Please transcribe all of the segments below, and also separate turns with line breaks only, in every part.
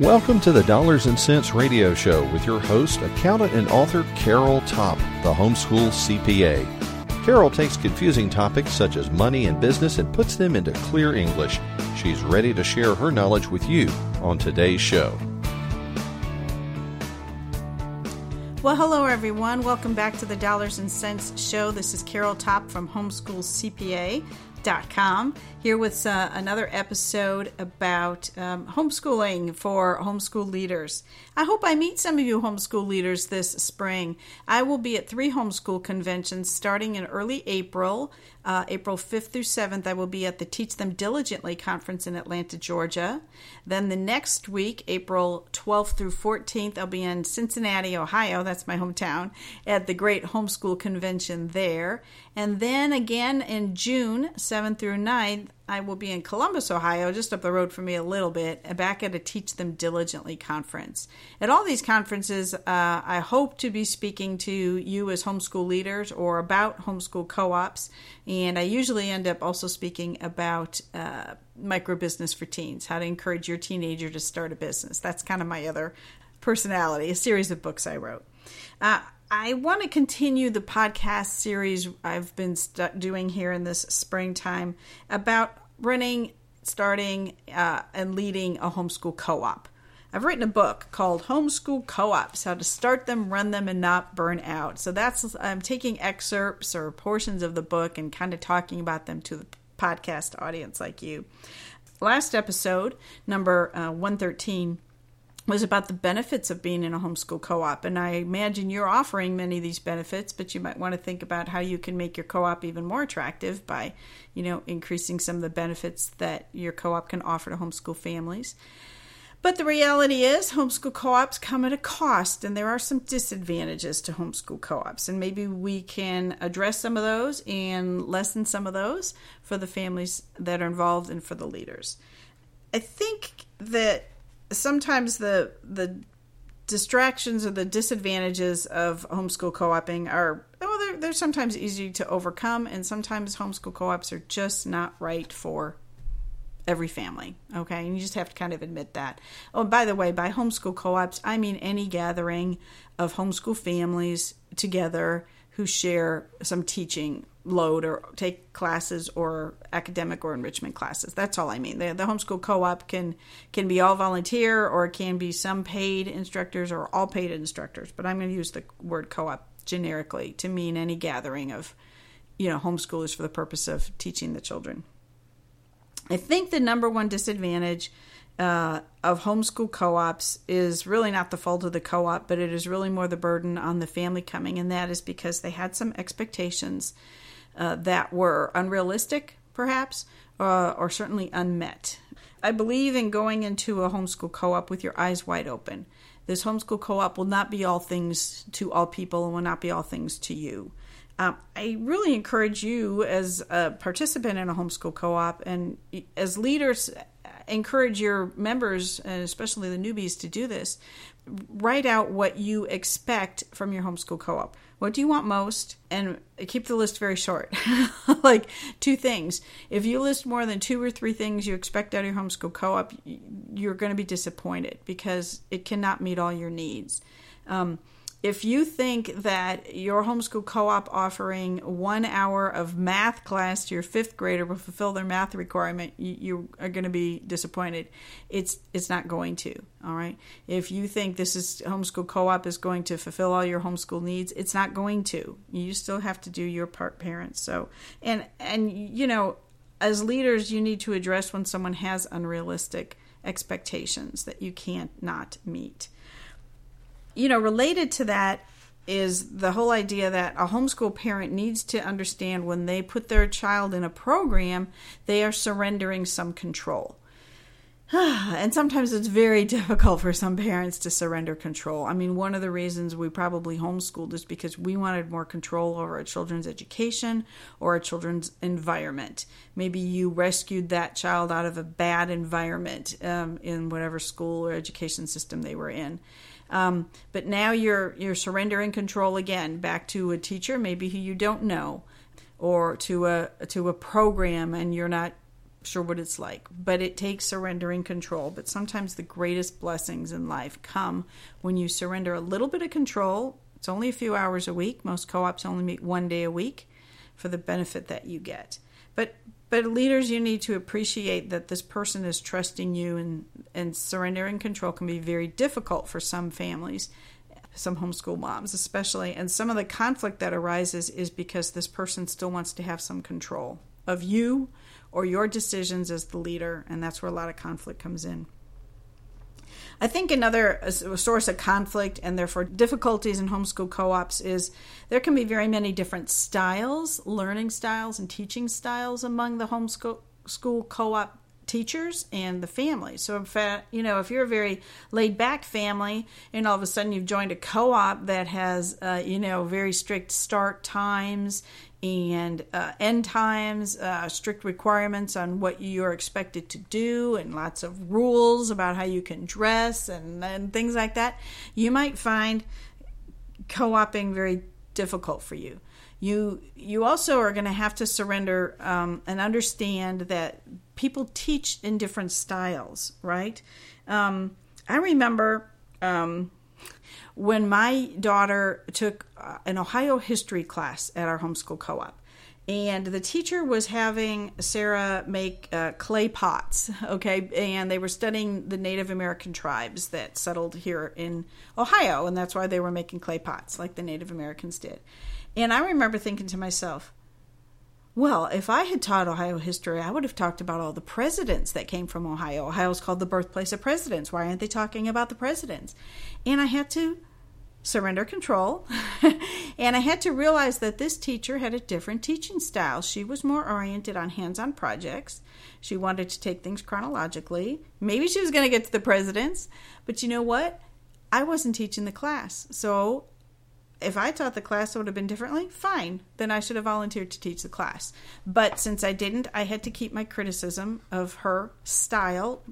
Welcome to the Dollars and Cents Radio Show with your host, accountant and author Carol Topp, the homeschool CPA. Carol takes confusing topics such as money and business and puts them into clear English. She's ready to share her knowledge with you on today's show.
Well, hello everyone. Welcome back to the Dollars and Cents Show. This is Carol Topp from Homeschool CPA com here with uh, another episode about um, homeschooling for homeschool leaders. I hope I meet some of you homeschool leaders this spring. I will be at three homeschool conventions starting in early April. Uh, April 5th through 7th, I will be at the Teach Them Diligently conference in Atlanta, Georgia. Then the next week, April 12th through 14th, I'll be in Cincinnati, Ohio. That's my hometown, at the Great Homeschool Convention there. And then again in June 7th through 9th, I will be in Columbus, Ohio, just up the road from me a little bit, back at a Teach Them Diligently conference. At all these conferences, uh, I hope to be speaking to you as homeschool leaders or about homeschool co ops. And I usually end up also speaking about uh, micro business for teens, how to encourage your teenager to start a business. That's kind of my other personality, a series of books I wrote. Uh, I want to continue the podcast series I've been st- doing here in this springtime about running, starting, uh, and leading a homeschool co op. I've written a book called Homeschool Co-ops: How to Start Them, Run Them, and Not Burn Out. So that's I'm taking excerpts or portions of the book and kind of talking about them to the podcast audience like you. Last episode, number uh, 113, was about the benefits of being in a homeschool co-op. And i imagine you're offering many of these benefits but you might want to think about how you can make your co-op even more attractive by you know increasing some of the benefits that your co-op can offer to homeschool families. But the reality is homeschool co-ops come at a cost and there are some disadvantages to homeschool co-ops. And maybe we can address some of those and lessen some of those for the families that are involved and for the leaders. I think that sometimes the the distractions or the disadvantages of homeschool co-oping are oh they're, they're sometimes easy to overcome and sometimes homeschool co-ops are just not right for every family okay? And you just have to kind of admit that. Oh by the way by homeschool co-ops i mean any gathering of homeschool families together who share some teaching load or take classes or academic or enrichment classes. That's all I mean. The, the homeschool co-op can can be all volunteer or it can be some paid instructors or all paid instructors. But I'm going to use the word co-op generically to mean any gathering of you know homeschoolers for the purpose of teaching the children. I think the number one disadvantage uh, of homeschool co-ops is really not the fault of the co-op, but it is really more the burden on the family coming, and that is because they had some expectations uh, that were unrealistic, perhaps, uh, or certainly unmet. I believe in going into a homeschool co-op with your eyes wide open. This homeschool co-op will not be all things to all people, and will not be all things to you. Um, I really encourage you as a participant in a homeschool co-op and as leaders encourage your members, and especially the newbies, to do this. Write out what you expect from your homeschool co op. What do you want most? And keep the list very short. like two things. If you list more than two or three things you expect out of your homeschool co op, you're going to be disappointed because it cannot meet all your needs. Um, if you think that your homeschool co-op offering one hour of math class to your fifth grader will fulfill their math requirement you, you, are going to be disappointed. It's it's not going to all right? If you think this is homeschool co-op is going to fulfill all your homeschool needs it's not going to. You still have to do your part parents so and and you know as leaders you need to address when someone has unrealistic expectations that you can't not meet you know, related to that is the whole idea that a homeschool parent needs to understand when they put their child in a program, they are surrendering some control. and sometimes it's very difficult for some parents to surrender control. I mean, one of the reasons we probably homeschooled is because we wanted more control over our children's education or our children's environment. Maybe you rescued that child out of a bad environment um, in whatever school or education system they were in. Um, but now you're you're surrendering control again back to a teacher, maybe who you don't know, or to a to a program, and you're not sure what it's like, but it takes surrendering control. But sometimes the greatest blessings in life come when you surrender a little bit of control. It's only a few hours a week. Most co ops only meet one day a week for the benefit that you get. But but leaders, you need to appreciate that this person is trusting you, and, and surrendering control can be very difficult for some families, some homeschool moms especially. And some of the conflict that arises is because this person still wants to have some control of you or your decisions as the leader, and that's where a lot of conflict comes in. I think another source of conflict and therefore difficulties in homeschool co ops is there can be very many different styles, learning styles, and teaching styles among the homeschool school co op teachers and the family. So, if you know, if you're a very laid back family, and all of a sudden you've joined a co-op that has, uh, you know, very strict start times and uh, end times, uh, strict requirements on what you're expected to do, and lots of rules about how you can dress and, and things like that, you might find co-oping very difficult for you. You you also are going to have to surrender um, and understand that people teach in different styles, right? Um, I remember um, when my daughter took uh, an Ohio history class at our homeschool co op. And the teacher was having Sarah make uh, clay pots, okay? And they were studying the Native American tribes that settled here in Ohio, and that's why they were making clay pots like the Native Americans did. And I remember thinking to myself, well, if I had taught Ohio history, I would have talked about all the presidents that came from Ohio. Ohio is called the birthplace of presidents. Why aren't they talking about the presidents? And I had to surrender control. and I had to realize that this teacher had a different teaching style. She was more oriented on hands on projects. She wanted to take things chronologically. Maybe she was going to get to the presidents, but you know what? I wasn't teaching the class. So if I taught the class, it would have been differently. Fine. Then I should have volunteered to teach the class. But since I didn't, I had to keep my criticism of her style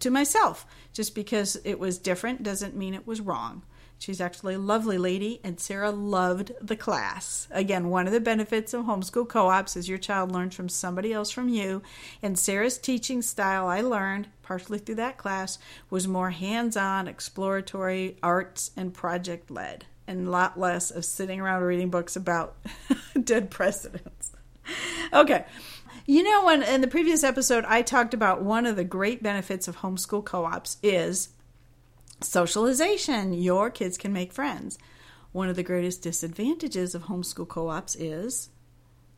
to myself. Just because it was different doesn't mean it was wrong. She's actually a lovely lady, and Sarah loved the class. Again, one of the benefits of homeschool co ops is your child learns from somebody else from you. And Sarah's teaching style, I learned partially through that class, was more hands on, exploratory, arts, and project led and a lot less of sitting around reading books about dead presidents. Okay. You know, when in the previous episode, I talked about one of the great benefits of homeschool co ops is socialization. Your kids can make friends. One of the greatest disadvantages of homeschool co ops is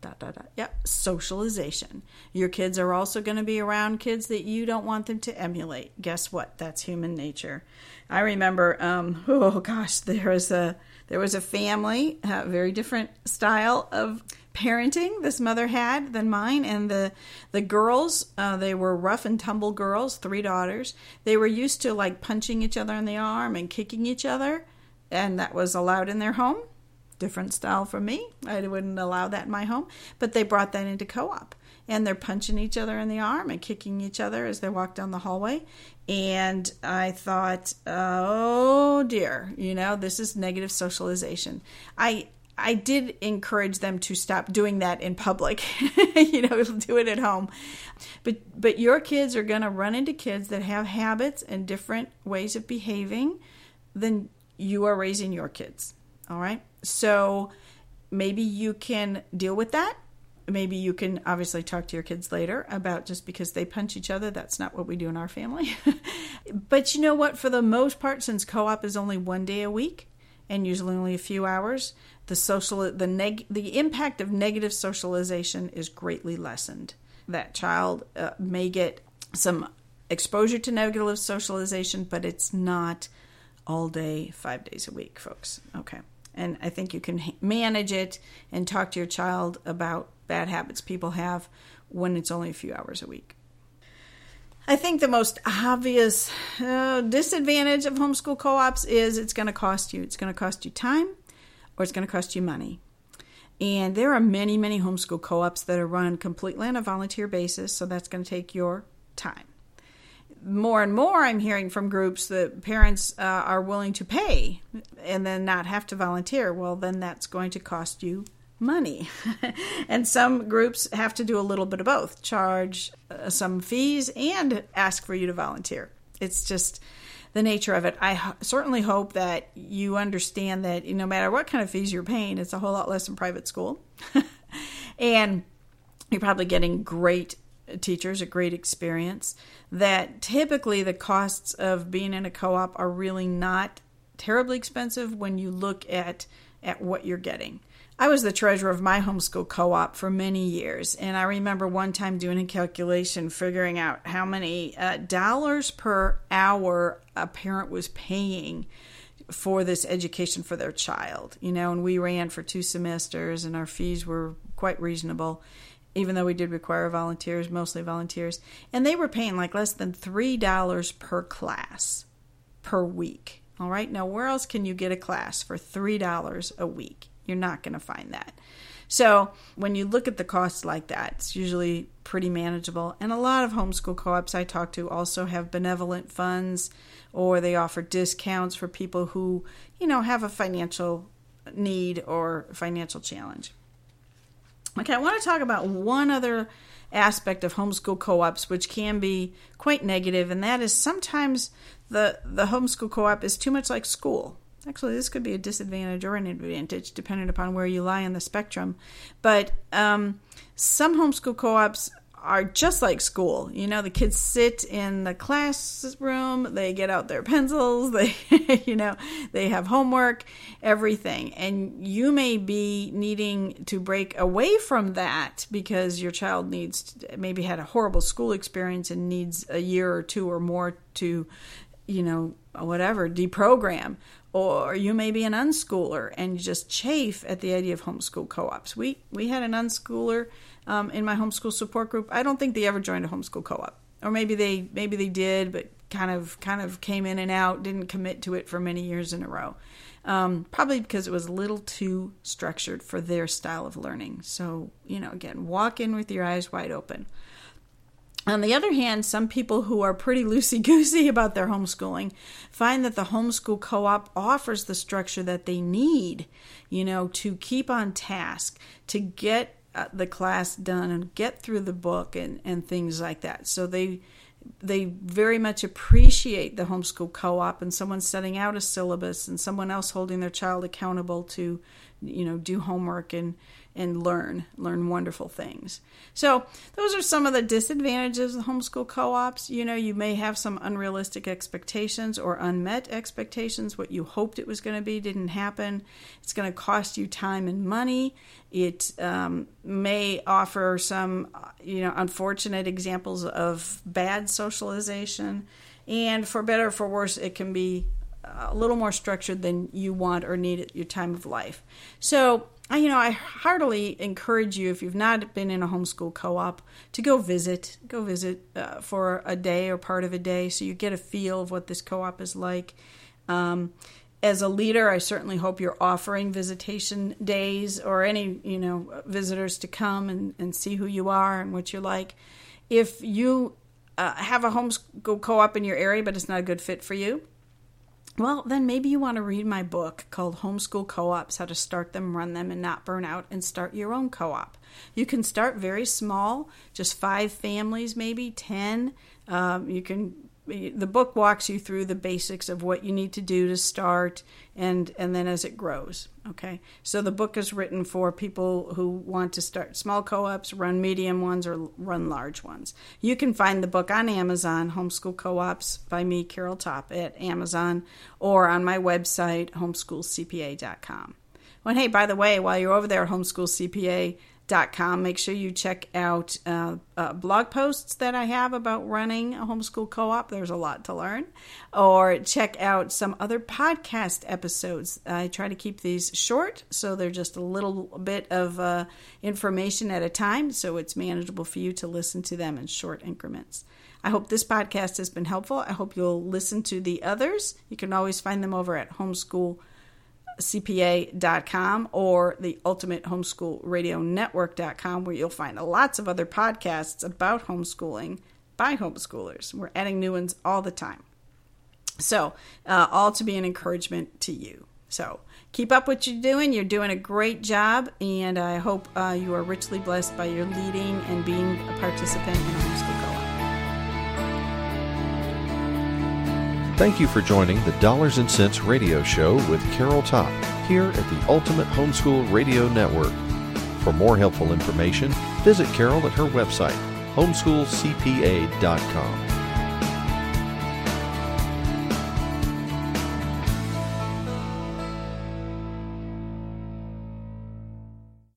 dot. Yep, socialization. Your kids are also going to be around kids that you don't want them to emulate. Guess what? That's human nature. I remember, um, oh gosh, there was a there was a family, a very different style of parenting this mother had than mine, and the the girls, uh, they were rough and tumble girls, three daughters. They were used to like punching each other in the arm and kicking each other, and that was allowed in their home different style from me. I wouldn't allow that in my home. But they brought that into co op. And they're punching each other in the arm and kicking each other as they walk down the hallway. And I thought, oh dear, you know, this is negative socialization. I I did encourage them to stop doing that in public. you know, do it at home. But but your kids are going to run into kids that have habits and different ways of behaving than you are raising your kids. All right? So maybe you can deal with that. Maybe you can obviously talk to your kids later about just because they punch each other, that's not what we do in our family. but you know what? For the most part, since co op is only one day a week and usually only a few hours, the social the neg the impact of negative socialization is greatly lessened. That child uh, may get some exposure to negative socialization, but it's not all day, five days a week, folks. Okay. And I think you can manage it and talk to your child about bad habits people have when it's only a few hours a week. I think the most obvious uh, disadvantage of homeschool co ops is it's going to cost you. It's going to cost you time or it's going to cost you money. And there are many, many homeschool co ops that are run completely on a volunteer basis, so that's going to take your time more and more I'm hearing from groups that parents uh, are willing to pay and then not have to volunteer. Well, then that's going to cost you money. and some groups have to do a little bit of both charge uh, some fees and ask for you to volunteer. It's just the nature of it. I ho- certainly hope that you understand that no matter what kind of fees you're paying, it's a whole lot less in private school. and you're probably getting great teachers, a great experience. That typically the costs of being in a co op are really not terribly expensive when you look at, at what you're getting. I was the treasurer of my homeschool co op for many years, and I remember one time doing a calculation figuring out how many uh, dollars per hour a parent was paying for this education for their child. You know, and we ran for two semesters, and our fees were quite reasonable, even though we did require volunteers, mostly volunteers. And they were paying like less than $3 per class per week. All right, now where else can you get a class for $3 a week? You're not going to find that. So when you look at the costs like that, it's usually pretty manageable. And a lot of homeschool co ops I talk to also have benevolent funds or they offer discounts for people who, you know, have a financial need or financial challenge. Okay, I want to talk about one other aspect of homeschool co-ops which can be quite negative and that is sometimes the the homeschool co-op is too much like school Actually, this could be a disadvantage or an advantage depending upon where you lie on the spectrum. But um, some homeschool co ops are just like school. You know, the kids sit in the classroom, they get out their pencils, they, you know, they have homework, everything. And you may be needing to break away from that because your child needs, maybe had a horrible school experience and needs a year or two or more to, you know, whatever, deprogram or you may be an unschooler and just chafe at the idea of homeschool co-ops. We we had an unschooler um, in my homeschool support group. I don't think they ever joined a homeschool co-op, or maybe they maybe they did, but kind of kind of came in and out, didn't commit to it for many years in a row. Um, probably because it was a little too structured for their style of learning. So you know, again, walk in with your eyes wide open. On the other hand, some people who are pretty loosey goosey about their homeschooling find that the homeschool co op offers the structure that they need, you know, to keep on task, to get Uh, the class done and get through the book and, and things like that. So they they very much appreciate the homeschool co-op and someone setting out a syllabus and someone else holding their child accountable to you know do homework and and learn learn wonderful things. So those are some of the disadvantages of homeschool co-ops. You know you may have some unrealistic expectations or unmet expectations. What you hoped it was going to be didn't happen. It's going to cost you time and money. It um, may offer some you know unfortunate examples of bad socialization. And for better or for worse it can be a little more structured than you want or need at your time of life. So, you know, I heartily encourage you, if you've not been in a homeschool co op, to go visit. Go visit uh, for a day or part of a day so you get a feel of what this co op is like. Um, as a leader, I certainly hope you're offering visitation days or any, you know, visitors to come and, and see who you are and what you're like. If you uh, have a homeschool co op in your area, but it's not a good fit for you, well, then maybe you want to read my book called Homeschool Co ops How to Start Them, Run Them, and Not Burn Out, and start your own co op. You can start very small, just five families, maybe 10. Um, you can the book walks you through the basics of what you need to do to start and and then as it grows okay? So the book is written for people who want to start small co-ops run medium ones or run large ones. You can find the book on amazon homeschool co-ops by me carol topp at amazon or on my website homeschoolcpa.com well hey by the way while you're over there at homeschoolcpa com. Make sure you check out uh, uh, blog posts that I have about running a homeschool co op. There's a lot to learn. Or check out some other podcast episodes. I try to keep these short, so they're just a little bit of uh, information at a time, so it's manageable for you to listen to them in short increments. I hope this podcast has been helpful. I hope you'll listen to the others. You can always find them over at homeschool cpa.com or the ultimate homeschool radio network.com where you'll find lots of other podcasts about homeschooling by homeschoolers we're adding new ones all the time so uh, all to be an encouragement to you So keep up what you're doing. You're doing a great job, and I hope uh, you are richly blessed by your leading and being a participant in Homeschool Co-op.
Thank you for joining the Dollars and Cents Radio Show with Carol Topp here at the Ultimate Homeschool Radio Network. For more helpful information, visit Carol at her website, homeschoolcpa.com.